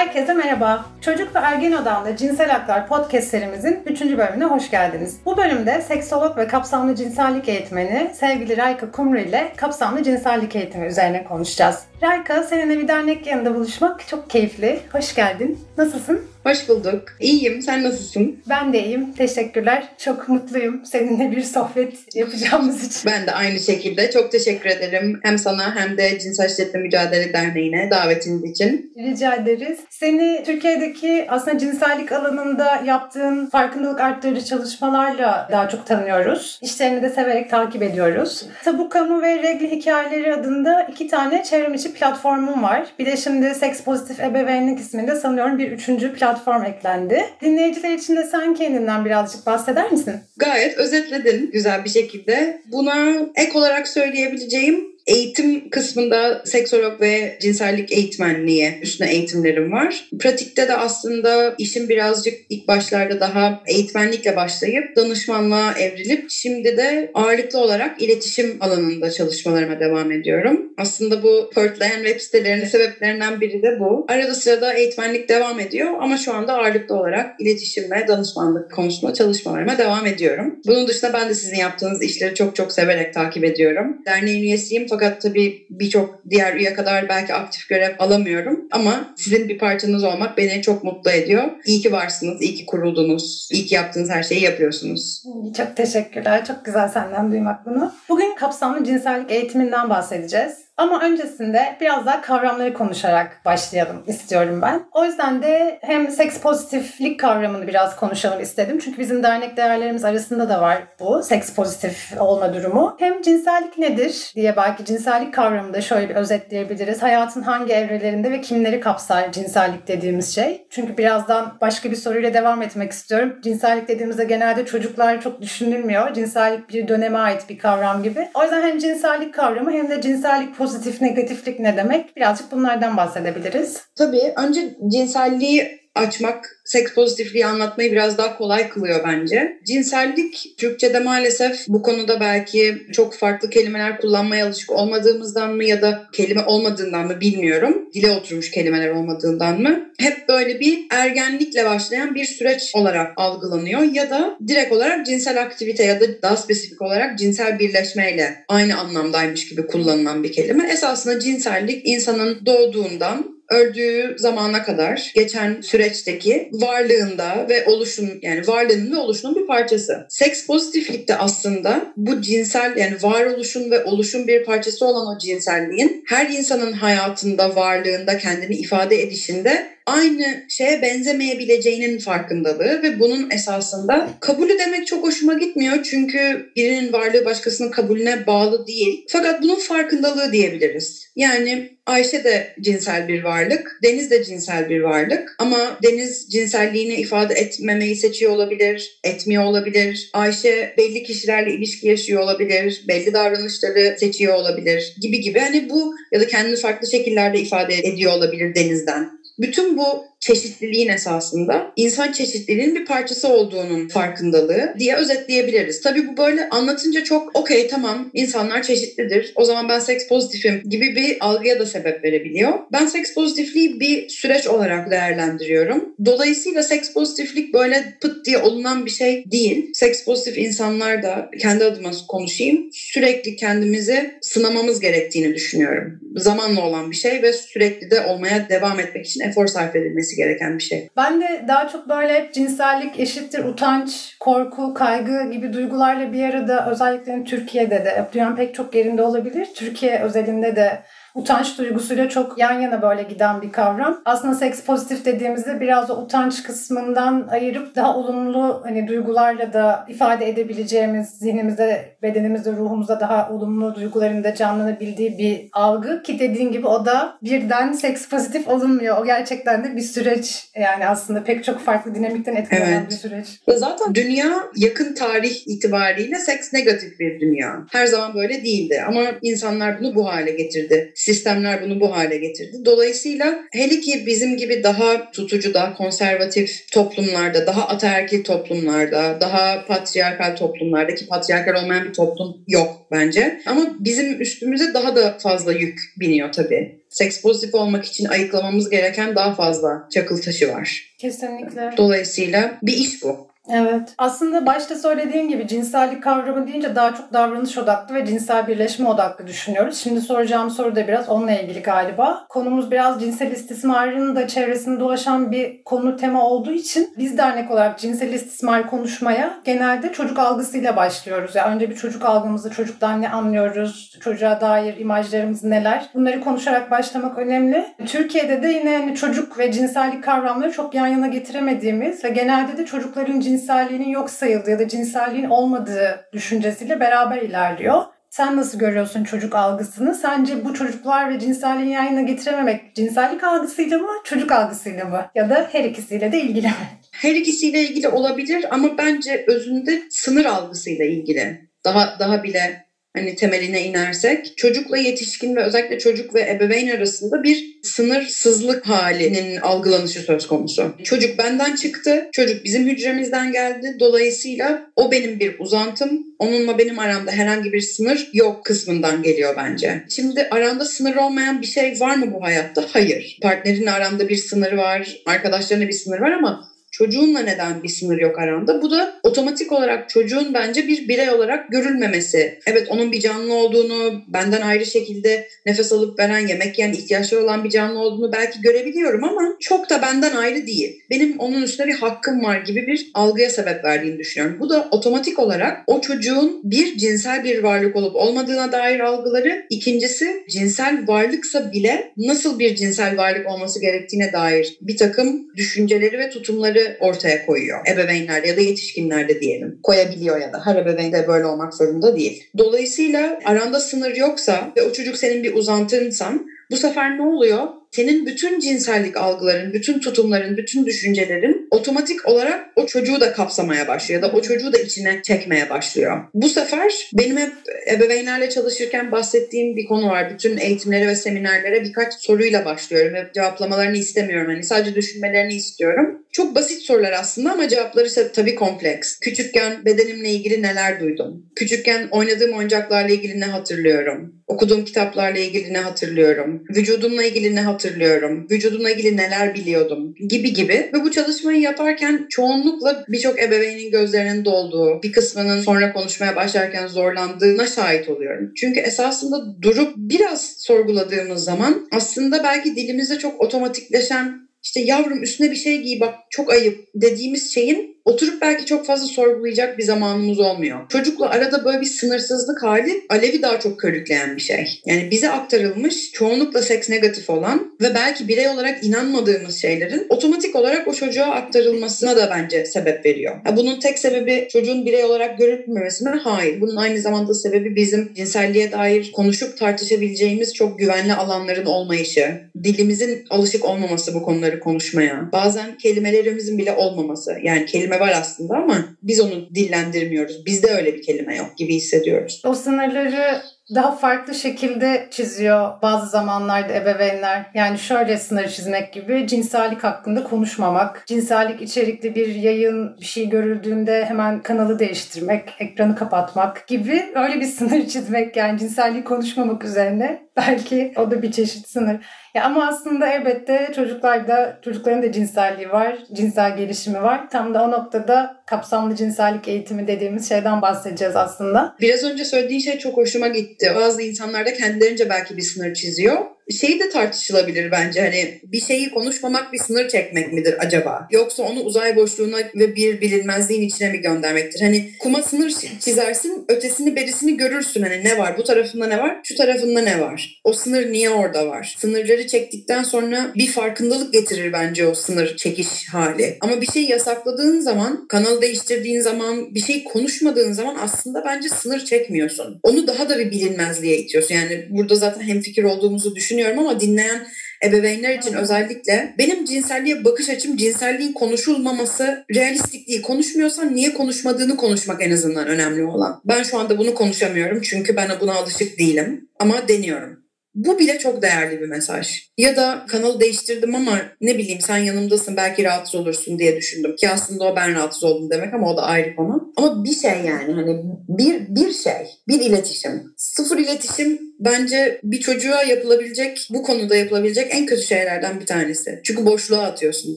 Herkese merhaba. Çocuk ve Ergen Odam'da Cinsel Haklar podcast serimizin 3. bölümüne hoş geldiniz. Bu bölümde seksolog ve kapsamlı cinsellik eğitmeni sevgili Rayka Kumru ile kapsamlı cinsellik eğitimi üzerine konuşacağız. Rayka, seninle bir dernek yanında buluşmak çok keyifli. Hoş geldin. Nasılsın? Hoş bulduk. İyiyim. Sen nasılsın? Ben de iyiyim. Teşekkürler. Çok mutluyum seninle bir sohbet yapacağımız için. Ben de aynı şekilde. Çok teşekkür ederim. Hem sana hem de Cinsel Şiddetle Mücadele Derneği'ne davetiniz için. Rica ederiz. Seni Türkiye'deki aslında cinsellik alanında yaptığın farkındalık arttırıcı çalışmalarla daha çok tanıyoruz. İşlerini de severek takip ediyoruz. Tabu Kamu ve Regli Hikayeleri adında iki tane çevrim içi platformum var. Bir de şimdi Seks Pozitif Ebeveynlik isminde sanıyorum bir üçüncü platform eklendi. Dinleyiciler için de sen kendinden birazcık bahseder misin? Gayet özetledin güzel bir şekilde. Buna ek olarak söyleyebileceğim Eğitim kısmında seksolog ve cinsellik eğitmenliği üstüne eğitimlerim var. Pratikte de aslında işim birazcık ilk başlarda daha eğitmenlikle başlayıp danışmanlığa evrilip şimdi de ağırlıklı olarak iletişim alanında çalışmalarıma devam ediyorum. Aslında bu pörtleyen web sitelerinin sebeplerinden biri de bu. Arada sırada eğitmenlik devam ediyor ama şu anda ağırlıklı olarak iletişim ve danışmanlık konusunda çalışmalarıma devam ediyorum. Bunun dışında ben de sizin yaptığınız işleri çok çok severek takip ediyorum. Derneğin üyesiyim fakat tabii birçok diğer üye kadar belki aktif görev alamıyorum. Ama sizin bir parçanız olmak beni çok mutlu ediyor. İyi ki varsınız, iyi ki kuruldunuz, iyi ki yaptığınız her şeyi yapıyorsunuz. Çok teşekkürler. Çok güzel senden duymak bunu. Bugün kapsamlı cinsellik eğitiminden bahsedeceğiz. Ama öncesinde biraz daha kavramları konuşarak başlayalım istiyorum ben. O yüzden de hem seks pozitiflik kavramını biraz konuşalım istedim. Çünkü bizim dernek değerlerimiz arasında da var bu seks pozitif olma durumu. Hem cinsellik nedir diye belki cinsellik kavramını da şöyle bir özetleyebiliriz. Hayatın hangi evrelerinde ve kimleri kapsar cinsellik dediğimiz şey. Çünkü birazdan başka bir soruyla devam etmek istiyorum. Cinsellik dediğimizde genelde çocuklar çok düşünülmüyor. Cinsellik bir döneme ait bir kavram gibi. O yüzden hem cinsellik kavramı hem de cinsellik pozitif pozitif, negatiflik ne demek? Birazcık bunlardan bahsedebiliriz. Tabii. Önce cinselliği açmak seks pozitifliği anlatmayı biraz daha kolay kılıyor bence. Cinsellik Türkçe'de maalesef bu konuda belki çok farklı kelimeler kullanmaya alışık olmadığımızdan mı ya da kelime olmadığından mı bilmiyorum. Dile oturmuş kelimeler olmadığından mı? Hep böyle bir ergenlikle başlayan bir süreç olarak algılanıyor ya da direkt olarak cinsel aktivite ya da daha spesifik olarak cinsel birleşmeyle aynı anlamdaymış gibi kullanılan bir kelime. Esasında cinsellik insanın doğduğundan öldüğü zamana kadar geçen süreçteki varlığında ve oluşun yani varlığının ve oluşunun bir parçası. Seks pozitiflikte aslında bu cinsel yani varoluşun ve oluşun bir parçası olan o cinselliğin her insanın hayatında, varlığında, kendini ifade edişinde aynı şeye benzemeyebileceğinin farkındalığı ve bunun esasında kabulü demek çok hoşuma gitmiyor. Çünkü birinin varlığı başkasının kabulüne bağlı değil. Fakat bunun farkındalığı diyebiliriz. Yani Ayşe de cinsel bir varlık, Deniz de cinsel bir varlık ama Deniz cinselliğini ifade etmemeyi seçiyor olabilir, etmiyor olabilir. Ayşe belli kişilerle ilişki yaşıyor olabilir, belli davranışları seçiyor olabilir gibi gibi. Hani bu ya da kendini farklı şekillerde ifade ediyor olabilir Deniz'den. Bütün bu çeşitliliğin esasında insan çeşitliliğinin bir parçası olduğunun farkındalığı diye özetleyebiliriz. Tabii bu böyle anlatınca çok okey tamam insanlar çeşitlidir. O zaman ben seks pozitifim gibi bir algıya da sebep verebiliyor. Ben seks pozitifliği bir süreç olarak değerlendiriyorum. Dolayısıyla seks pozitiflik böyle pıt diye olunan bir şey değil. Seks pozitif insanlar da kendi adıma konuşayım sürekli kendimizi sınamamız gerektiğini düşünüyorum. Zamanla olan bir şey ve sürekli de olmaya devam etmek için efor sarf edilmesi gereken bir şey. Ben de daha çok böyle hep cinsellik eşittir utanç, korku, kaygı gibi duygularla bir arada özellikle Türkiye'de de duyan pek çok yerinde olabilir. Türkiye özelinde de utanç duygusuyla çok yan yana böyle giden bir kavram. Aslında seks pozitif dediğimizde biraz o utanç kısmından ayırıp daha olumlu hani duygularla da ifade edebileceğimiz zihnimizde, bedenimizde, ruhumuzda daha olumlu duyguların da canlanabildiği bir algı ki dediğin gibi o da birden seks pozitif olunmuyor. O gerçekten de bir süreç yani aslında pek çok farklı dinamikten etkilenen evet. bir süreç. Ve zaten dünya yakın tarih itibariyle seks negatif bir dünya. Her zaman böyle değildi ama insanlar bunu bu hale getirdi sistemler bunu bu hale getirdi. Dolayısıyla hele ki bizim gibi daha tutucu, daha konservatif toplumlarda, daha ataerkil toplumlarda, daha patriarkal toplumlarda ki patriarkal olmayan bir toplum yok bence. Ama bizim üstümüze daha da fazla yük biniyor tabii. Seks pozitif olmak için ayıklamamız gereken daha fazla çakıl taşı var. Kesinlikle. Dolayısıyla bir iş bu. Evet. Aslında başta söylediğim gibi cinsellik kavramı deyince daha çok davranış odaklı ve cinsel birleşme odaklı düşünüyoruz. Şimdi soracağım soru da biraz onunla ilgili galiba. Konumuz biraz cinsel istismarın da çevresinde dolaşan bir konu tema olduğu için biz dernek olarak cinsel istismar konuşmaya genelde çocuk algısıyla başlıyoruz. Yani önce bir çocuk algımızı, çocuktan ne anlıyoruz, çocuğa dair imajlarımız neler? Bunları konuşarak başlamak önemli. Türkiye'de de yine hani çocuk ve cinsellik kavramları çok yan yana getiremediğimiz ve genelde de çocukların cinselliğinin yok sayıldığı ya da cinselliğin olmadığı düşüncesiyle beraber ilerliyor. Sen nasıl görüyorsun çocuk algısını? Sence bu çocuklar ve cinselliği yan yana getirememek cinsellik algısıyla mı, çocuk algısıyla mı? Ya da her ikisiyle de ilgili mi? Her ikisiyle ilgili olabilir ama bence özünde sınır algısıyla ilgili. Daha daha bile hani temeline inersek çocukla yetişkin ve özellikle çocuk ve ebeveyn arasında bir sınırsızlık halinin algılanışı söz konusu. Çocuk benden çıktı, çocuk bizim hücremizden geldi. Dolayısıyla o benim bir uzantım, onunla benim aramda herhangi bir sınır yok kısmından geliyor bence. Şimdi aranda sınır olmayan bir şey var mı bu hayatta? Hayır. Partnerinle aranda bir sınır var, arkadaşlarına bir sınır var ama çocuğunla neden bir sınır yok aranda? Bu da otomatik olarak çocuğun bence bir birey olarak görülmemesi. Evet onun bir canlı olduğunu, benden ayrı şekilde nefes alıp veren, yemek yiyen, ihtiyaçları olan bir canlı olduğunu belki görebiliyorum ama çok da benden ayrı değil. Benim onun üstüne bir hakkım var gibi bir algıya sebep verdiğini düşünüyorum. Bu da otomatik olarak o çocuğun bir cinsel bir varlık olup olmadığına dair algıları, ikincisi cinsel varlıksa bile nasıl bir cinsel varlık olması gerektiğine dair bir takım düşünceleri ve tutumları ortaya koyuyor. Ebeveynler ya da yetişkinler de diyelim. Koyabiliyor ya da her ebeveyn de böyle olmak zorunda değil. Dolayısıyla aranda sınır yoksa ve o çocuk senin bir uzantınsan bu sefer ne oluyor? Senin bütün cinsellik algıların, bütün tutumların, bütün düşüncelerin otomatik olarak o çocuğu da kapsamaya başlıyor ya da o çocuğu da içine çekmeye başlıyor. Bu sefer benim hep ebeveynlerle çalışırken bahsettiğim bir konu var. Bütün eğitimlere ve seminerlere birkaç soruyla başlıyorum ve cevaplamalarını istemiyorum. Hani sadece düşünmelerini istiyorum. Çok basit sorular aslında ama cevapları ise tabii kompleks. Küçükken bedenimle ilgili neler duydum? Küçükken oynadığım oyuncaklarla ilgili ne hatırlıyorum? Okuduğum kitaplarla ilgili ne hatırlıyorum? Vücudumla ilgili ne hatırlıyorum? Vücudumla ilgili neler biliyordum? Gibi gibi. Ve bu çalışmayı yaparken çoğunlukla birçok ebeveynin gözlerinin dolduğu, bir kısmının sonra konuşmaya başlarken zorlandığına şahit oluyorum. Çünkü esasında durup biraz sorguladığımız zaman aslında belki dilimizde çok otomatikleşen işte yavrum üstüne bir şey giy bak çok ayıp dediğimiz şeyin oturup belki çok fazla sorgulayacak bir zamanımız olmuyor. Çocukla arada böyle bir sınırsızlık hali alevi daha çok körükleyen bir şey. Yani bize aktarılmış çoğunlukla seks negatif olan ve belki birey olarak inanmadığımız şeylerin otomatik olarak o çocuğa aktarılmasına da bence sebep veriyor. Ya bunun tek sebebi çocuğun birey olarak görülmemesi mi? Hayır. Bunun aynı zamanda sebebi bizim cinselliğe dair konuşup tartışabileceğimiz çok güvenli alanların olmayışı, dilimizin alışık olmaması bu konuları konuşmaya, bazen kelimelerimizin bile olmaması. Yani kelime var aslında ama biz onu dillendirmiyoruz. Bizde öyle bir kelime yok gibi hissediyoruz. O sınırları daha farklı şekilde çiziyor bazı zamanlarda ebeveynler. Yani şöyle sınır çizmek gibi cinsellik hakkında konuşmamak, cinsellik içerikli bir yayın bir şey görüldüğünde hemen kanalı değiştirmek, ekranı kapatmak gibi öyle bir sınır çizmek yani cinselliği konuşmamak üzerine belki o da bir çeşit sınır. Ya ama aslında elbette çocuklarda çocukların da cinselliği var, cinsel gelişimi var. Tam da o noktada kapsamlı cinsellik eğitimi dediğimiz şeyden bahsedeceğiz aslında. Biraz önce söylediğin şey çok hoşuma gitti. Bazı insanlar da kendilerince belki bir sınır çiziyor şey de tartışılabilir bence hani bir şeyi konuşmamak bir sınır çekmek midir acaba? Yoksa onu uzay boşluğuna ve bir bilinmezliğin içine mi göndermektir? Hani kuma sınır çizersin ötesini berisini görürsün hani ne var bu tarafında ne var şu tarafında ne var? O sınır niye orada var? Sınırları çektikten sonra bir farkındalık getirir bence o sınır çekiş hali. Ama bir şey yasakladığın zaman kanal değiştirdiğin zaman bir şey konuşmadığın zaman aslında bence sınır çekmiyorsun. Onu daha da bir bilinmezliğe itiyorsun. Yani burada zaten hemfikir olduğumuzu düşünüyorum düşünüyorum ama dinleyen ebeveynler için özellikle benim cinselliğe bakış açım cinselliğin konuşulmaması realistik değil. Konuşmuyorsan niye konuşmadığını konuşmak en azından önemli olan. Ben şu anda bunu konuşamıyorum çünkü ben buna alışık değilim ama deniyorum. Bu bile çok değerli bir mesaj. Ya da kanalı değiştirdim ama ne bileyim sen yanımdasın belki rahatsız olursun diye düşündüm. Ki aslında o ben rahatsız oldum demek ama o da ayrı konu. Ama bir şey yani hani bir, bir şey, bir iletişim. Sıfır iletişim bence bir çocuğa yapılabilecek, bu konuda yapılabilecek en kötü şeylerden bir tanesi. Çünkü boşluğa atıyorsun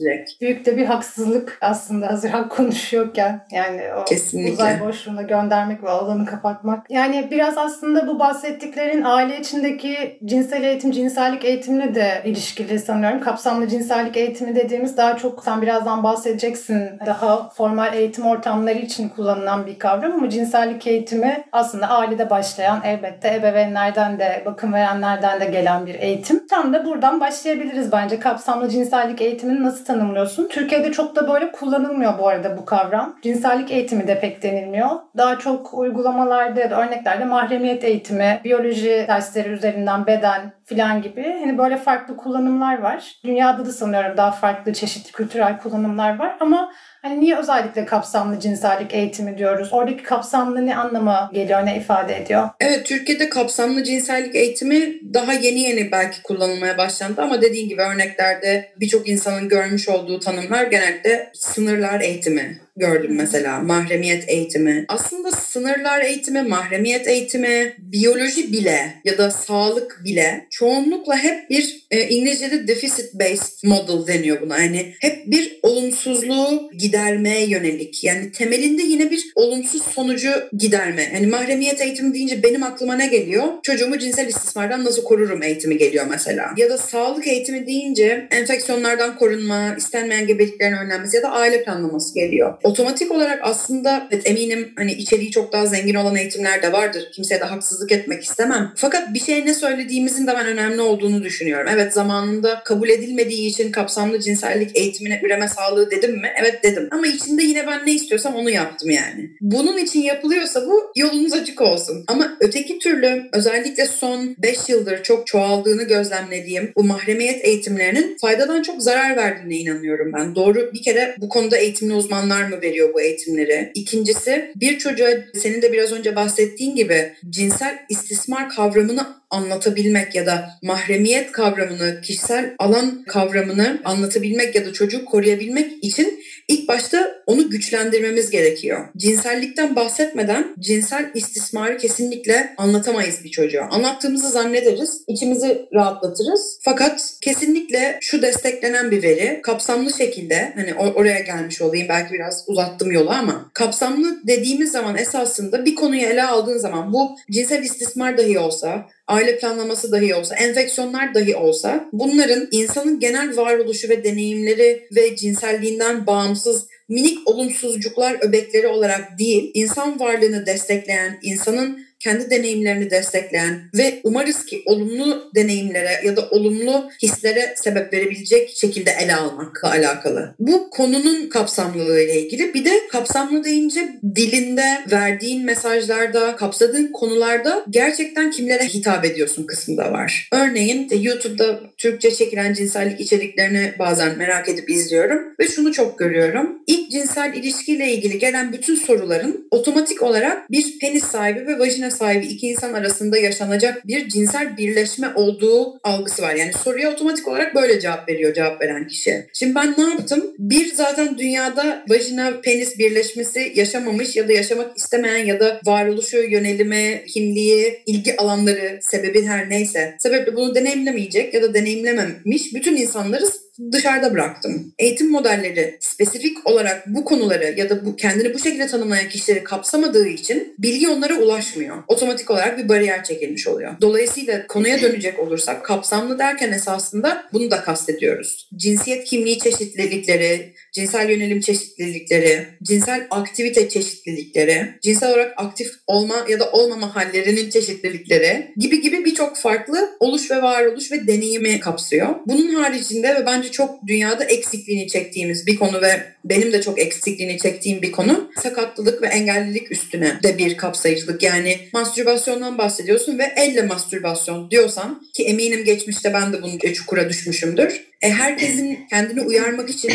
direkt. Büyük de bir haksızlık aslında hazır hak konuşuyorken. Yani o Kesinlikle. uzay boşluğuna göndermek ve alanı kapatmak. Yani biraz aslında bu bahsettiklerin aile içindeki cinsel eğitim, cinsellik eğitimine de ilişkili sanıyorum. Kapsamlı cinsellik eğitimi dediğimiz daha çok sen birazdan bahsedeceksin. Daha formal eğitim ortamları için kullanılan bir kavram ama cinsellik eğitimi aslında ailede başlayan elbette ebeveynlerden de bakım verenlerden de gelen bir eğitim. Tam da buradan başlayabiliriz bence. Kapsamlı cinsellik eğitimini nasıl tanımlıyorsun? Türkiye'de çok da böyle kullanılmıyor bu arada bu kavram. Cinsellik eğitimi de pek denilmiyor. Daha çok uygulamalarda ya da örneklerde mahremiyet eğitimi, biyoloji dersleri üzerinden beden filan gibi hani böyle farklı kullanımlar var. Dünyada da sanıyorum daha farklı çeşitli kültürel kullanımlar var ama Hani niye özellikle kapsamlı cinsellik eğitimi diyoruz? Oradaki kapsamlı ne anlama geliyor, ne ifade ediyor? Evet, Türkiye'de kapsamlı cinsellik eğitimi daha yeni yeni belki kullanılmaya başlandı ama dediğin gibi örneklerde birçok insanın görmüş olduğu tanımlar genelde sınırlar eğitimi gördüm mesela. Mahremiyet eğitimi. Aslında sınırlar eğitimi, mahremiyet eğitimi, biyoloji bile ya da sağlık bile çoğunlukla hep bir e, İngilizce'de deficit based model deniyor buna. Yani hep bir olumsuzluğu gidermeye yönelik. Yani temelinde yine bir olumsuz sonucu giderme. Yani mahremiyet eğitimi deyince benim aklıma ne geliyor? Çocuğumu cinsel istismardan nasıl korurum eğitimi geliyor mesela. Ya da sağlık eğitimi deyince enfeksiyonlardan korunma, istenmeyen gebeliklerin önlenmesi ya da aile planlaması geliyor otomatik olarak aslında evet eminim hani içeriği çok daha zengin olan eğitimler de vardır. Kimseye de haksızlık etmek istemem. Fakat bir şey ne söylediğimizin de ben önemli olduğunu düşünüyorum. Evet zamanında kabul edilmediği için kapsamlı cinsellik eğitimine üreme sağlığı dedim mi? Evet dedim. Ama içinde yine ben ne istiyorsam onu yaptım yani. Bunun için yapılıyorsa bu yolunuz açık olsun. Ama öteki türlü özellikle son 5 yıldır çok çoğaldığını gözlemlediğim bu mahremiyet eğitimlerinin faydadan çok zarar verdiğine inanıyorum ben. Doğru bir kere bu konuda eğitimli uzmanlar mı veriyor bu eğitimleri? İkincisi bir çocuğa senin de biraz önce bahsettiğin gibi cinsel istismar kavramını anlatabilmek ya da mahremiyet kavramını, kişisel alan kavramını anlatabilmek ya da çocuğu koruyabilmek için ilk başta onu güçlendirmemiz gerekiyor. Cinsellikten bahsetmeden cinsel istismarı kesinlikle anlatamayız bir çocuğa. Anlattığımızı zannederiz, içimizi rahatlatırız. Fakat kesinlikle şu desteklenen bir veri, kapsamlı şekilde hani or- oraya gelmiş olayım belki biraz uzattım yolu ama kapsamlı dediğimiz zaman esasında bir konuyu ele aldığın zaman bu cinsel istismar dahi olsa, aile planlaması dahi olsa, enfeksiyonlar dahi olsa bunların insanın genel varoluşu ve deneyimleri ve cinselliğinden bağımsız minik olumsuzcuklar öbekleri olarak değil, insan varlığını destekleyen, insanın kendi deneyimlerini destekleyen ve umarız ki olumlu deneyimlere ya da olumlu hislere sebep verebilecek şekilde ele almakla alakalı. Bu konunun kapsamlılığı ile ilgili. Bir de kapsamlı deyince dilinde, verdiğin mesajlarda, kapsadığın konularda gerçekten kimlere hitap ediyorsun kısmı da var. Örneğin YouTube'da Türkçe çekilen cinsellik içeriklerini bazen merak edip izliyorum ve şunu çok görüyorum. İlk cinsel ilişkiyle ilgili gelen bütün soruların otomatik olarak bir penis sahibi ve vajina sahibi iki insan arasında yaşanacak bir cinsel birleşme olduğu algısı var. Yani soruya otomatik olarak böyle cevap veriyor cevap veren kişi. Şimdi ben ne yaptım? Bir zaten dünyada vajina penis birleşmesi yaşamamış ya da yaşamak istemeyen ya da varoluşu, yönelimi, kimliği, ilgi alanları, sebebi her neyse sebeple bunu deneyimlemeyecek ya da deneyimlememiş bütün insanları dışarıda bıraktım. Eğitim modelleri spesifik olarak bu konuları ya da bu kendini bu şekilde tanımlayan kişileri kapsamadığı için bilgi onlara ulaşmıyor. Otomatik olarak bir bariyer çekilmiş oluyor. Dolayısıyla konuya dönecek olursak kapsamlı derken esasında bunu da kastediyoruz. Cinsiyet kimliği çeşitlilikleri, cinsel yönelim çeşitlilikleri, cinsel aktivite çeşitlilikleri, cinsel olarak aktif olma ya da olmama hallerinin çeşitlilikleri gibi gibi birçok farklı oluş ve varoluş ve deneyimi kapsıyor. Bunun haricinde ve bence çok dünyada eksikliğini çektiğimiz bir konu ve benim de çok eksikliğini çektiğim bir konu sakatlılık ve engellilik üstüne de bir kapsayıcılık. Yani mastürbasyondan bahsediyorsun ve elle mastürbasyon diyorsan ki eminim geçmişte ben de bunun çukura düşmüşümdür. E, herkesin kendini uyarmak için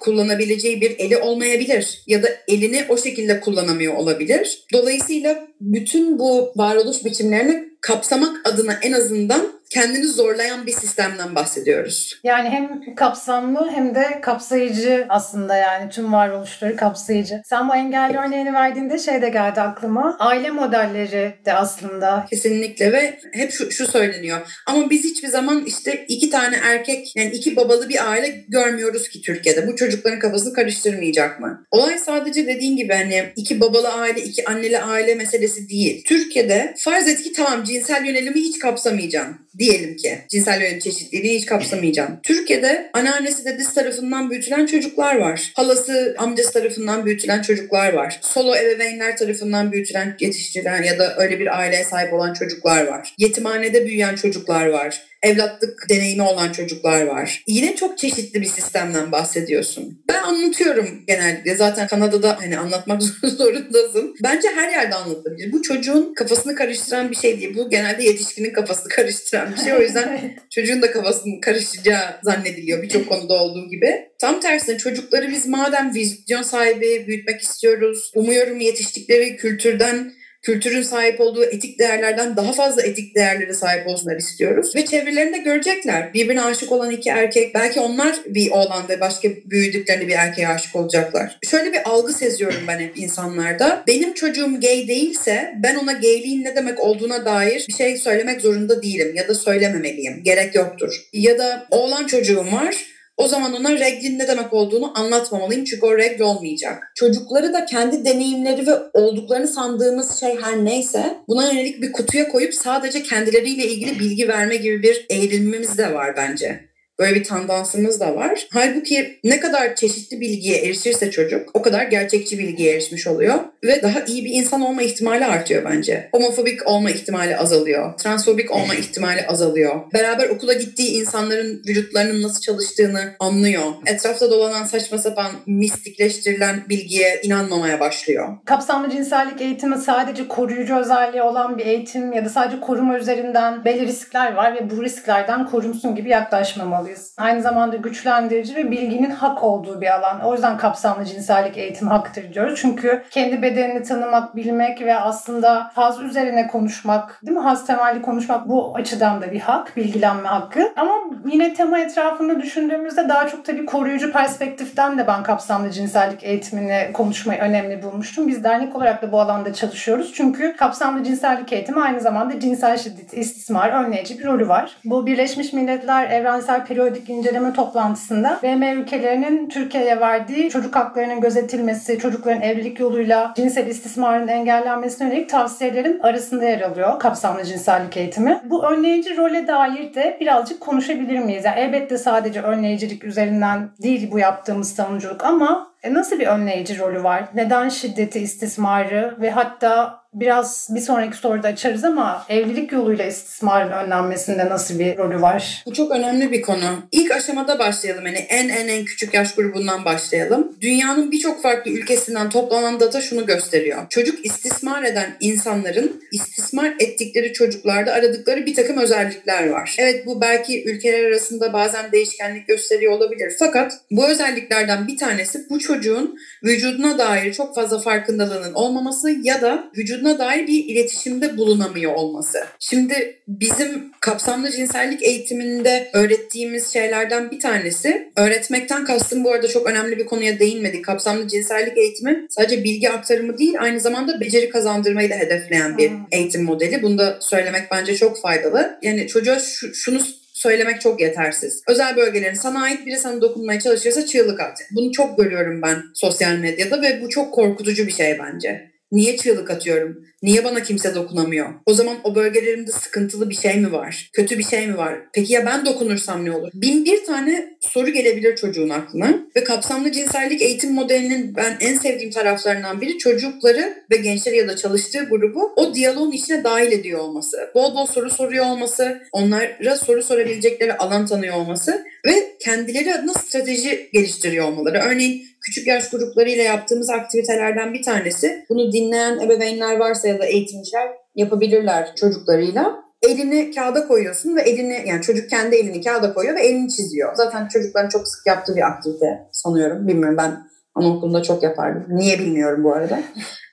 kullanabileceği bir eli olmayabilir ya da elini o şekilde kullanamıyor olabilir. Dolayısıyla bütün bu varoluş biçimlerini kapsamak adına en azından kendini zorlayan bir sistemden bahsediyoruz. Yani hem kapsamlı hem de kapsayıcı aslında yani tüm varoluşları kapsayıcı. Sen bu engelli örneğini verdiğinde şey de geldi aklıma. Aile modelleri de aslında. Kesinlikle ve hep şu, şu söyleniyor. Ama biz hiçbir zaman işte iki tane erkek yani iki babalı bir aile görmüyoruz ki Türkiye'de. Bu çocukların kafasını karıştırmayacak mı? Olay sadece dediğin gibi hani iki babalı aile, iki anneli aile meselesi değil. Türkiye'de farz et ki tamam cinsel yönelimi hiç kapsamayacağım. Diyelim ki cinsel yönelim çeşitliliğini hiç kapsamayacağım. Türkiye'de anneannesi dedesi tarafından büyütülen çocuklar var. Halası amcası tarafından büyütülen çocuklar var. Solo ebeveynler tarafından büyütülen, yetiştirilen ya da öyle bir aileye sahip olan çocuklar var. Yetimhanede büyüyen çocuklar var evlatlık deneyimi olan çocuklar var. Yine çok çeşitli bir sistemden bahsediyorsun. Ben anlatıyorum genellikle. Zaten Kanada'da hani anlatmak zorundasın. Bence her yerde anlatılabilir. Bu çocuğun kafasını karıştıran bir şey değil. Bu genelde yetişkinin kafasını karıştıran bir şey. O yüzden çocuğun da kafasının karışacağı zannediliyor birçok konuda olduğu gibi. Tam tersine çocukları biz madem vizyon sahibi büyütmek istiyoruz, umuyorum yetiştikleri kültürden kültürün sahip olduğu etik değerlerden daha fazla etik değerlere sahip olsunlar istiyoruz. Ve çevrelerinde görecekler. Birbirine aşık olan iki erkek belki onlar bir oğlan ve başka büyüdüklerinde bir erkeğe aşık olacaklar. Şöyle bir algı seziyorum ben hep insanlarda. Benim çocuğum gay değilse ben ona gayliğin ne demek olduğuna dair bir şey söylemek zorunda değilim ya da söylememeliyim. Gerek yoktur. Ya da oğlan çocuğum var o zaman ona reglin ne demek olduğunu anlatmamalıyım çünkü o regl olmayacak. Çocukları da kendi deneyimleri ve olduklarını sandığımız şey her neyse buna yönelik bir kutuya koyup sadece kendileriyle ilgili bilgi verme gibi bir eğilimimiz de var bence. Böyle bir tendansımız da var. Halbuki ne kadar çeşitli bilgiye erişirse çocuk o kadar gerçekçi bilgiye erişmiş oluyor. Ve daha iyi bir insan olma ihtimali artıyor bence. Homofobik olma ihtimali azalıyor. Transfobik olma ihtimali azalıyor. Beraber okula gittiği insanların vücutlarının nasıl çalıştığını anlıyor. Etrafta dolanan saçma sapan mistikleştirilen bilgiye inanmamaya başlıyor. Kapsamlı cinsellik eğitimi sadece koruyucu özelliği olan bir eğitim ya da sadece koruma üzerinden belli riskler var ve bu risklerden korunsun gibi yaklaşmamalı olmalıyız. Aynı zamanda güçlendirici ve bilginin hak olduğu bir alan. O yüzden kapsamlı cinsellik eğitimi haktır diyoruz. Çünkü kendi bedenini tanımak, bilmek ve aslında haz üzerine konuşmak, değil mi? Haz temelli konuşmak bu açıdan da bir hak, bilgilenme hakkı. Ama yine tema etrafında düşündüğümüzde daha çok tabii koruyucu perspektiften de ben kapsamlı cinsellik eğitimini konuşmayı önemli bulmuştum. Biz dernek olarak da bu alanda çalışıyoruz. Çünkü kapsamlı cinsellik eğitimi aynı zamanda cinsel şiddet, istismar önleyici bir rolü var. Bu Birleşmiş Milletler Evrensel Periyodik periyodik inceleme toplantısında BM ülkelerinin Türkiye'ye verdiği çocuk haklarının gözetilmesi, çocukların evlilik yoluyla cinsel istismarın engellenmesine yönelik tavsiyelerin arasında yer alıyor kapsamlı cinsellik eğitimi. Bu önleyici role dair de birazcık konuşabilir miyiz? Yani elbette sadece önleyicilik üzerinden değil bu yaptığımız savunuculuk ama nasıl bir önleyici rolü var? Neden şiddeti, istismarı ve hatta biraz bir sonraki soruda açarız ama evlilik yoluyla istismarın önlenmesinde nasıl bir rolü var? Bu çok önemli bir konu. İlk aşamada başlayalım. Yani en en en küçük yaş grubundan başlayalım. Dünyanın birçok farklı ülkesinden toplanan data şunu gösteriyor. Çocuk istismar eden insanların istismar ettikleri çocuklarda aradıkları bir takım özellikler var. Evet bu belki ülkeler arasında bazen değişkenlik gösteriyor olabilir. Fakat bu özelliklerden bir tanesi bu çocuğun vücuduna dair çok fazla farkındalığının olmaması ya da vücuduna dair bir iletişimde bulunamıyor olması. Şimdi bizim kapsamlı cinsellik eğitiminde öğrettiğimiz şeylerden bir tanesi öğretmekten kastım bu arada çok önemli bir konuya değinmedik. Kapsamlı cinsellik eğitimi sadece bilgi aktarımı değil aynı zamanda beceri kazandırmayı da hedefleyen bir hmm. eğitim modeli. Bunu da söylemek bence çok faydalı. Yani çocuğa şu, şunu söylemek çok yetersiz. Özel bölgelerin sana ait biri sana dokunmaya çalışırsa çığlık at. Bunu çok görüyorum ben sosyal medyada ve bu çok korkutucu bir şey bence. Niye çığlık atıyorum? Niye bana kimse dokunamıyor? O zaman o bölgelerimde sıkıntılı bir şey mi var? Kötü bir şey mi var? Peki ya ben dokunursam ne olur? Bin bir tane soru gelebilir çocuğun aklına. Ve kapsamlı cinsellik eğitim modelinin ben en sevdiğim taraflarından biri çocukları ve gençleri ya da çalıştığı grubu o diyaloğun içine dahil ediyor olması. Bol bol soru soruyor olması, onlara soru sorabilecekleri alan tanıyor olması ve kendileri adına strateji geliştiriyor olmaları. Örneğin küçük yaş gruplarıyla yaptığımız aktivitelerden bir tanesi. Bunu dinleyen ebeveynler varsa ya da eğitimciler yapabilirler çocuklarıyla. Elini kağıda koyuyorsun ve elini yani çocuk kendi elini kağıda koyuyor ve elini çiziyor. Zaten çocukların çok sık yaptığı bir aktivite sanıyorum. Bilmiyorum ben anaokulunda çok yapardım. Niye bilmiyorum bu arada.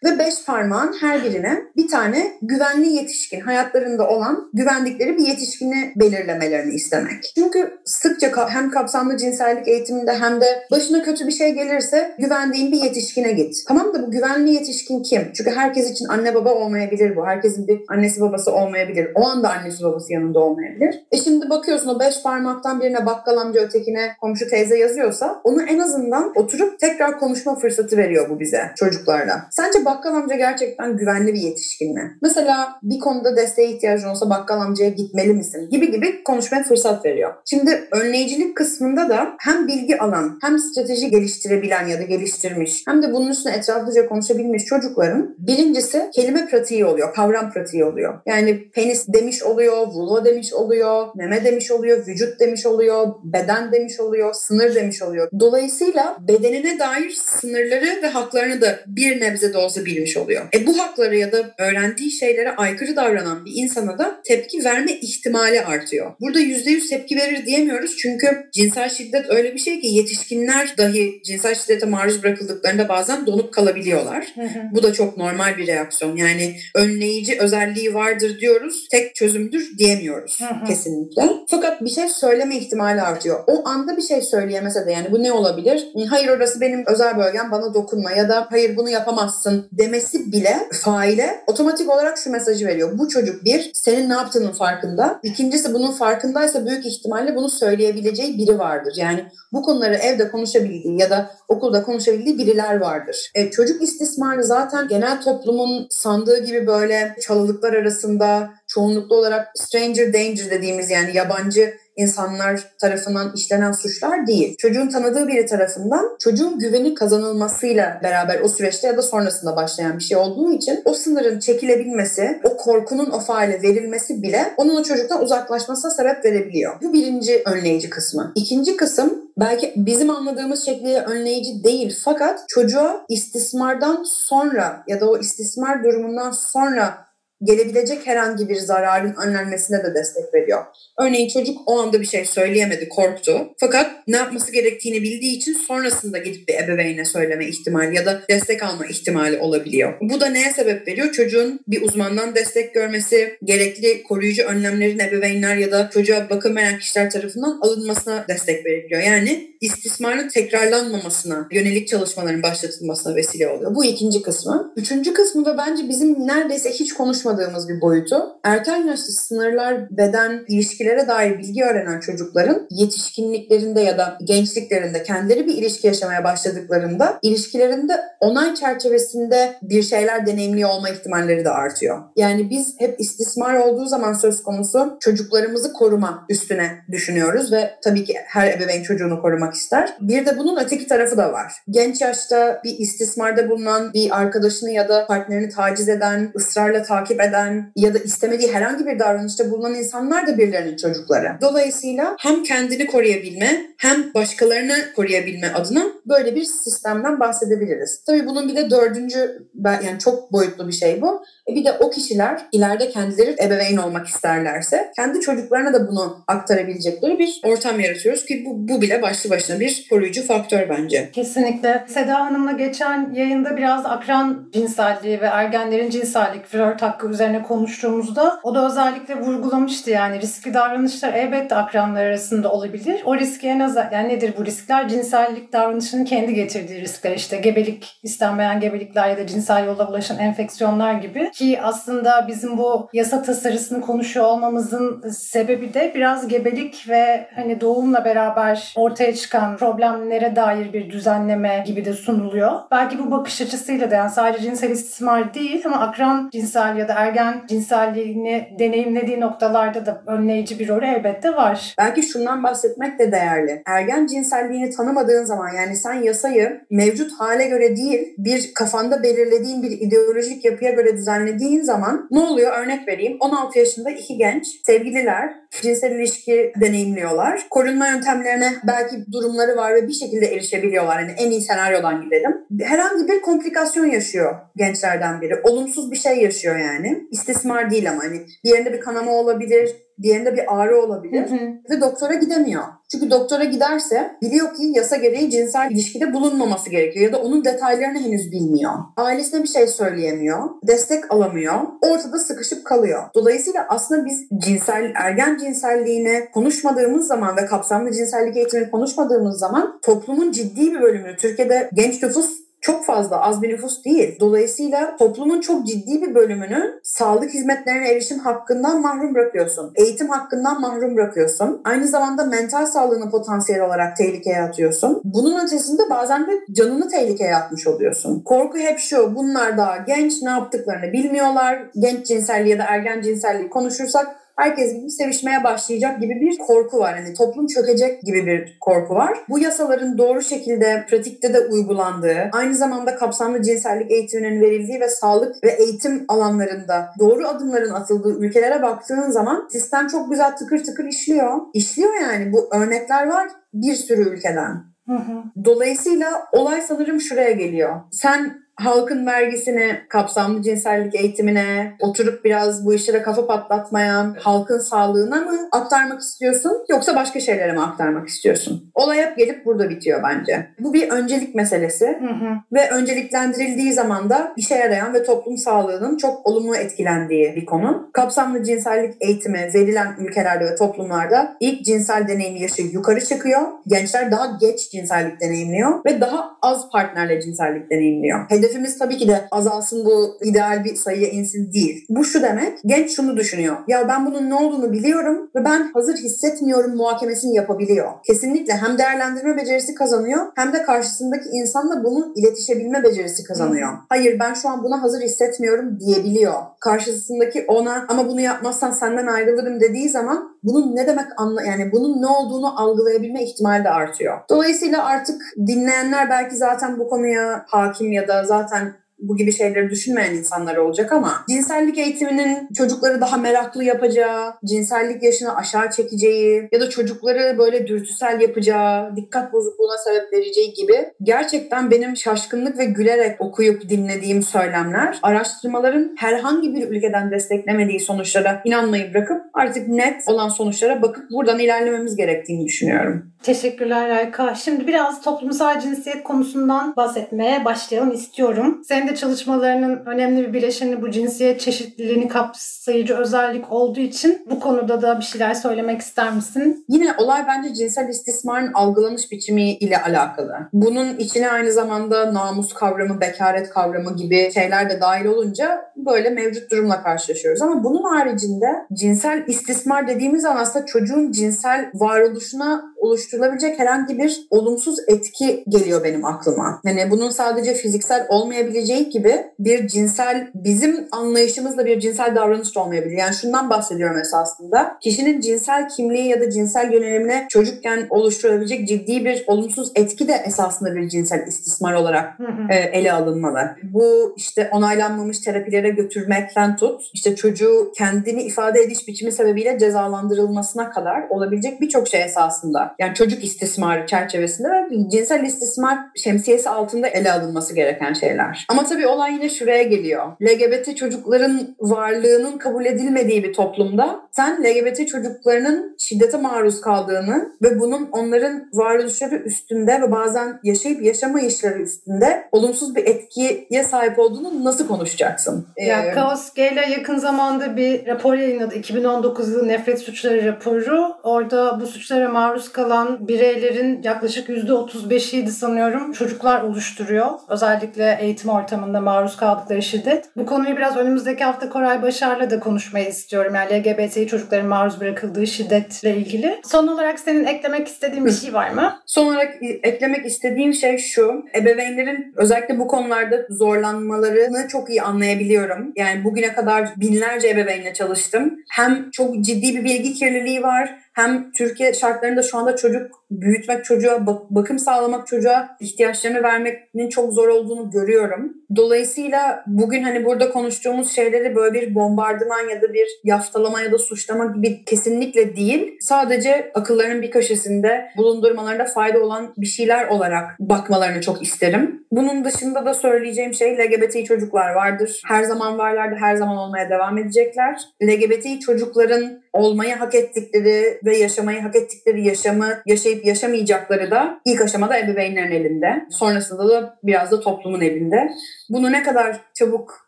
Ve beş parmağın her birine bir tane güvenli yetişkin, hayatlarında olan güvendikleri bir yetişkini belirlemelerini istemek. Çünkü sıkça hem kapsamlı cinsellik eğitiminde hem de başına kötü bir şey gelirse güvendiğin bir yetişkine git. Tamam da bu güvenli yetişkin kim? Çünkü herkes için anne baba olmayabilir bu. Herkesin bir annesi babası olmayabilir. O anda annesi babası yanında olmayabilir. E şimdi bakıyorsun o beş parmaktan birine bakkal amca ötekine komşu teyze yazıyorsa onu en azından oturup tekrar konuşma fırsatı veriyor bu bize çocuklarla. Sence bakkal amca gerçekten güvenli bir yetişkin mi? Mesela bir konuda desteğe ihtiyacın olsa bakkal amcaya gitmeli misin? Gibi gibi konuşmaya fırsat veriyor. Şimdi önleyicilik kısmında da hem bilgi alan hem strateji geliştirebilen ya da geliştirmiş hem de bunun üstüne etraflıca konuşabilmiş çocukların birincisi kelime pratiği oluyor, kavram pratiği oluyor. Yani penis demiş oluyor, vulva demiş oluyor, meme demiş oluyor, vücut demiş oluyor, beden demiş oluyor, sınır demiş oluyor. Dolayısıyla bedenine dair sınırları ve haklarını da bir nebze de olsa bilmiş oluyor. E bu hakları ya da öğrendiği şeylere aykırı davranan bir insana da tepki verme ihtimali artıyor. Burada %100 tepki verir diyemiyoruz çünkü cinsel şiddet öyle bir şey ki yetişkinler dahi cinsel şiddete maruz bırakıldıklarında bazen donup kalabiliyorlar. Bu da çok normal bir reaksiyon. Yani önleyici özelliği vardır diyoruz, tek çözümdür diyemiyoruz kesinlikle. Fakat bir şey söyleme ihtimali artıyor. O anda bir şey söyleyemese de yani bu ne olabilir? Hayır orası benim özel bölgem bana dokunma ya da hayır bunu yapamazsın demesi bile faile otomatik olarak şu mesajı veriyor. Bu çocuk bir, senin ne yaptığının farkında. İkincisi bunun farkındaysa büyük ihtimalle bunu söyleyebileceği biri vardır. Yani bu konuları evde konuşabildiği ya da okulda konuşabildiği biriler vardır. E, çocuk istismarı zaten genel toplumun sandığı gibi böyle çalılıklar arasında çoğunluklu olarak stranger danger dediğimiz yani yabancı insanlar tarafından işlenen suçlar değil. Çocuğun tanıdığı biri tarafından çocuğun güveni kazanılmasıyla beraber o süreçte ya da sonrasında başlayan bir şey olduğu için o sınırın çekilebilmesi, o korkunun o faile verilmesi bile onun o çocuktan uzaklaşmasına sebep verebiliyor. Bu birinci önleyici kısmı. İkinci kısım belki bizim anladığımız şekliyle önleyici değil fakat çocuğa istismardan sonra ya da o istismar durumundan sonra gelebilecek herhangi bir zararın önlenmesine de destek veriyor. Örneğin çocuk o anda bir şey söyleyemedi, korktu. Fakat ne yapması gerektiğini bildiği için sonrasında gidip bir ebeveyne söyleme ihtimali ya da destek alma ihtimali olabiliyor. Bu da neye sebep veriyor? Çocuğun bir uzmandan destek görmesi, gerekli koruyucu önlemlerin ebeveynler ya da çocuğa bakım veren kişiler tarafından alınmasına destek veriliyor. Yani istismarın tekrarlanmamasına yönelik çalışmaların başlatılmasına vesile oluyor. Bu ikinci kısmı. Üçüncü kısmı da bence bizim neredeyse hiç konuşmadığımız bir boyutu. Erken yaşta sınırlar, beden, ilişkilere dair bilgi öğrenen çocukların yetişkinliklerinde ya da gençliklerinde kendileri bir ilişki yaşamaya başladıklarında ilişkilerinde onay çerçevesinde bir şeyler deneyimliyor olma ihtimalleri de artıyor. Yani biz hep istismar olduğu zaman söz konusu çocuklarımızı koruma üstüne düşünüyoruz ve tabii ki her ebeveyn çocuğunu korumak ister. Bir de bunun öteki tarafı da var. Genç yaşta bir istismarda bulunan bir arkadaşını ya da partnerini taciz eden, ısrarla takip eden ya da istemediği herhangi bir davranışta bulunan insanlar da birilerinin çocukları. Dolayısıyla hem kendini koruyabilme hem başkalarını koruyabilme adına böyle bir sistemden bahsedebiliriz. Tabii bunun bir de dördüncü yani çok boyutlu bir şey bu. E bir de o kişiler ileride kendileri ebeveyn olmak isterlerse kendi çocuklarına da bunu aktarabilecekleri bir ortam yaratıyoruz ki bu, bu bile başlı başına bir koruyucu faktör bence. Kesinlikle. Seda Hanım'la geçen yayında biraz akran cinselliği ve ergenlerin cinsellik, flört hakkı üzerine konuştuğumuzda o da özellikle vurgulamıştı yani riskli davranışlar elbette akranlar arasında olabilir. O riski en az yani nedir bu riskler? Cinsellik davranışının kendi getirdiği riskler işte gebelik, istenmeyen gebelikler ya da cinsel yolla bulaşan enfeksiyonlar gibi ki aslında bizim bu yasa tasarısını konuşuyor olmamızın sebebi de biraz gebelik ve hani doğumla beraber ortaya çıkan problemlere dair bir düzenleme gibi de sunuluyor. Belki bu bakış açısıyla da yani sadece cinsel istismar değil ama akran cinsel ya da ergen cinselliğini deneyimlediği noktalarda da önleyici bir rol elbette var. Belki şundan bahsetmek de değerli. Ergen cinselliğini tanımadığın zaman yani sen yasayı mevcut hale göre değil bir kafanda belirlediğin bir ideolojik yapıya göre düzenlediğin zaman ne oluyor? Örnek vereyim. 16 yaşında iki genç sevgililer cinsel ilişki deneyimliyorlar. Korunma yöntemlerine belki durumları var ve bir şekilde erişebiliyorlar. Yani en iyi senaryodan gidelim. Herhangi bir komplikasyon yaşıyor gençlerden biri. Olumsuz bir şey yaşıyor yani. İstismar değil ama hani bir yerinde bir kanama olabilir, bir yerinde bir ağrı olabilir hı hı. ve doktora gidemiyor. Çünkü doktora giderse biliyor ki yasa gereği cinsel ilişkide bulunmaması gerekiyor ya da onun detaylarını henüz bilmiyor. Ailesine bir şey söyleyemiyor, destek alamıyor, ortada sıkışıp kalıyor. Dolayısıyla aslında biz cinsel, ergen cinselliğine konuşmadığımız zaman ve kapsamlı cinsellik eğitimini konuşmadığımız zaman toplumun ciddi bir bölümünü, Türkiye'de genç nüfus çok fazla az bir nüfus değil. Dolayısıyla toplumun çok ciddi bir bölümünü sağlık hizmetlerine erişim hakkından mahrum bırakıyorsun. Eğitim hakkından mahrum bırakıyorsun. Aynı zamanda mental sağlığını potansiyel olarak tehlikeye atıyorsun. Bunun ötesinde bazen de canını tehlikeye atmış oluyorsun. Korku hep şu, bunlar daha genç, ne yaptıklarını bilmiyorlar. Genç cinselliği ya da ergen cinselliği konuşursak herkes gibi sevişmeye başlayacak gibi bir korku var. Hani toplum çökecek gibi bir korku var. Bu yasaların doğru şekilde pratikte de uygulandığı, aynı zamanda kapsamlı cinsellik eğitiminin verildiği ve sağlık ve eğitim alanlarında doğru adımların atıldığı ülkelere baktığın zaman sistem çok güzel tıkır tıkır işliyor. İşliyor yani bu örnekler var bir sürü ülkeden. Hı hı. Dolayısıyla olay sanırım şuraya geliyor. Sen halkın vergisini kapsamlı cinsellik eğitimine, oturup biraz bu işlere kafa patlatmaya, halkın sağlığına mı aktarmak istiyorsun yoksa başka şeylere mi aktarmak istiyorsun? Olay hep gelip burada bitiyor bence. Bu bir öncelik meselesi hı hı. ve önceliklendirildiği zaman da işe yarayan ve toplum sağlığının çok olumlu etkilendiği bir konu. Kapsamlı cinsellik eğitimi verilen ülkelerde ve toplumlarda ilk cinsel deneyim yaşı yukarı çıkıyor. Gençler daha geç cinsellik deneyimliyor ve daha az partnerle cinsellik deneyimliyor. Hedef hedefimiz tabii ki de azalsın bu ideal bir sayıya insin değil. Bu şu demek, genç şunu düşünüyor. Ya ben bunun ne olduğunu biliyorum ve ben hazır hissetmiyorum muhakemesini yapabiliyor. Kesinlikle hem değerlendirme becerisi kazanıyor hem de karşısındaki insanla bunun iletişebilme becerisi kazanıyor. Hayır ben şu an buna hazır hissetmiyorum diyebiliyor. Karşısındaki ona ama bunu yapmazsan senden ayrılırım dediği zaman bunun ne demek anla yani bunun ne olduğunu algılayabilme ihtimali de artıyor. Dolayısıyla artık dinleyenler belki zaten bu konuya hakim ya da zaten bu gibi şeyleri düşünmeyen insanlar olacak ama cinsellik eğitiminin çocukları daha meraklı yapacağı, cinsellik yaşını aşağı çekeceği ya da çocukları böyle dürtüsel yapacağı, dikkat bozukluğuna sebep vereceği gibi gerçekten benim şaşkınlık ve gülerek okuyup dinlediğim söylemler araştırmaların herhangi bir ülkeden desteklemediği sonuçlara inanmayı bırakıp artık net olan sonuçlara bakıp buradan ilerlememiz gerektiğini düşünüyorum. Teşekkürler Ayka. Şimdi biraz toplumsal cinsiyet konusundan bahsetmeye başlayalım istiyorum. Senin de çalışmalarının önemli bir bileşeni bu cinsiyet çeşitliliğini kapsayıcı özellik olduğu için bu konuda da bir şeyler söylemek ister misin? Yine olay bence cinsel istismarın algılanış biçimi ile alakalı. Bunun içine aynı zamanda namus kavramı, bekaret kavramı gibi şeyler de dahil olunca böyle mevcut durumla karşılaşıyoruz. Ama bunun haricinde cinsel istismar dediğimiz an aslında çocuğun cinsel varoluşuna oluşturulabilecek herhangi bir olumsuz etki geliyor benim aklıma. Yani bunun sadece fiziksel olmayabileceği gibi bir cinsel bizim anlayışımızla bir cinsel davranış da olmayabilir. Yani şundan bahsediyorum esasında. Kişinin cinsel kimliği ya da cinsel yönelimine çocukken oluşturulabilecek ciddi bir olumsuz etki de esasında bir cinsel istismar olarak e, ele alınmalı. Bu işte onaylanmamış terapilere götürmekten tut, işte çocuğu kendini ifade ediş biçimi sebebiyle cezalandırılmasına kadar olabilecek birçok şey esasında. Yani çocuk istismarı çerçevesinde ve cinsel istismar şemsiyesi altında ele alınması gereken şeyler. Ama tabii olay yine şuraya geliyor. LGBT çocukların varlığının kabul edilmediği bir toplumda sen LGBT çocuklarının şiddete maruz kaldığını ve bunun onların varoluşları üstünde ve bazen yaşayıp yaşamayışları üstünde olumsuz bir etkiye sahip olduğunu nasıl konuşacaksın? Ya ee, Kaos Gay'la yakın zamanda bir rapor yayınladı. 2019 yılı nefret suçları raporu. Orada bu suçlara maruz kalan bireylerin yaklaşık %35'iydi sanıyorum çocuklar oluşturuyor. Özellikle eğitim ortamında maruz kaldıkları şiddet. Bu konuyu biraz önümüzdeki hafta Koray Başar'la da konuşmayı istiyorum. Yani LGBT çocukların maruz bırakıldığı şiddetle ilgili. Son olarak senin eklemek istediğin bir şey var mı? Son olarak eklemek istediğim şey şu. Ebeveynlerin özellikle bu konularda zorlanmalarını çok iyi anlayabiliyorum. Yani bugüne kadar binlerce ebeveynle çalıştım. Hem çok ciddi bir bilgi kirliliği var hem Türkiye şartlarında şu anda çocuk büyütmek, çocuğa bakım sağlamak, çocuğa ihtiyaçlarını vermenin çok zor olduğunu görüyorum. Dolayısıyla bugün hani burada konuştuğumuz şeyleri böyle bir bombardıman ya da bir yaftalama ya da suçlama gibi kesinlikle değil. Sadece akıllarının bir köşesinde bulundurmalarında fayda olan bir şeyler olarak bakmalarını çok isterim. Bunun dışında da söyleyeceğim şey LGBT çocuklar vardır. Her zaman varlardı, her zaman olmaya devam edecekler. LGBT çocukların olmayı hak ettikleri ve yaşamayı hak ettikleri yaşamı yaşayıp yaşamayacakları da ilk aşamada ebeveynlerin elinde. Sonrasında da biraz da toplumun elinde. Bunu ne kadar çabuk,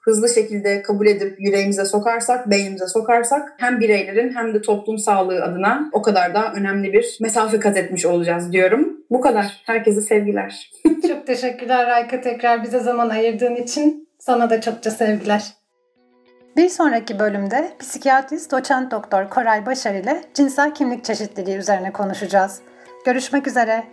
hızlı şekilde kabul edip yüreğimize sokarsak, beynimize sokarsak hem bireylerin hem de toplum sağlığı adına o kadar da önemli bir mesafe kat etmiş olacağız diyorum. Bu kadar. Herkese sevgiler. Çok teşekkürler Rayka tekrar bize zaman ayırdığın için. Sana da çokça sevgiler. Bir sonraki bölümde psikiyatrist doçent doktor Koray Başar ile cinsel kimlik çeşitliliği üzerine konuşacağız. Görüşmek üzere.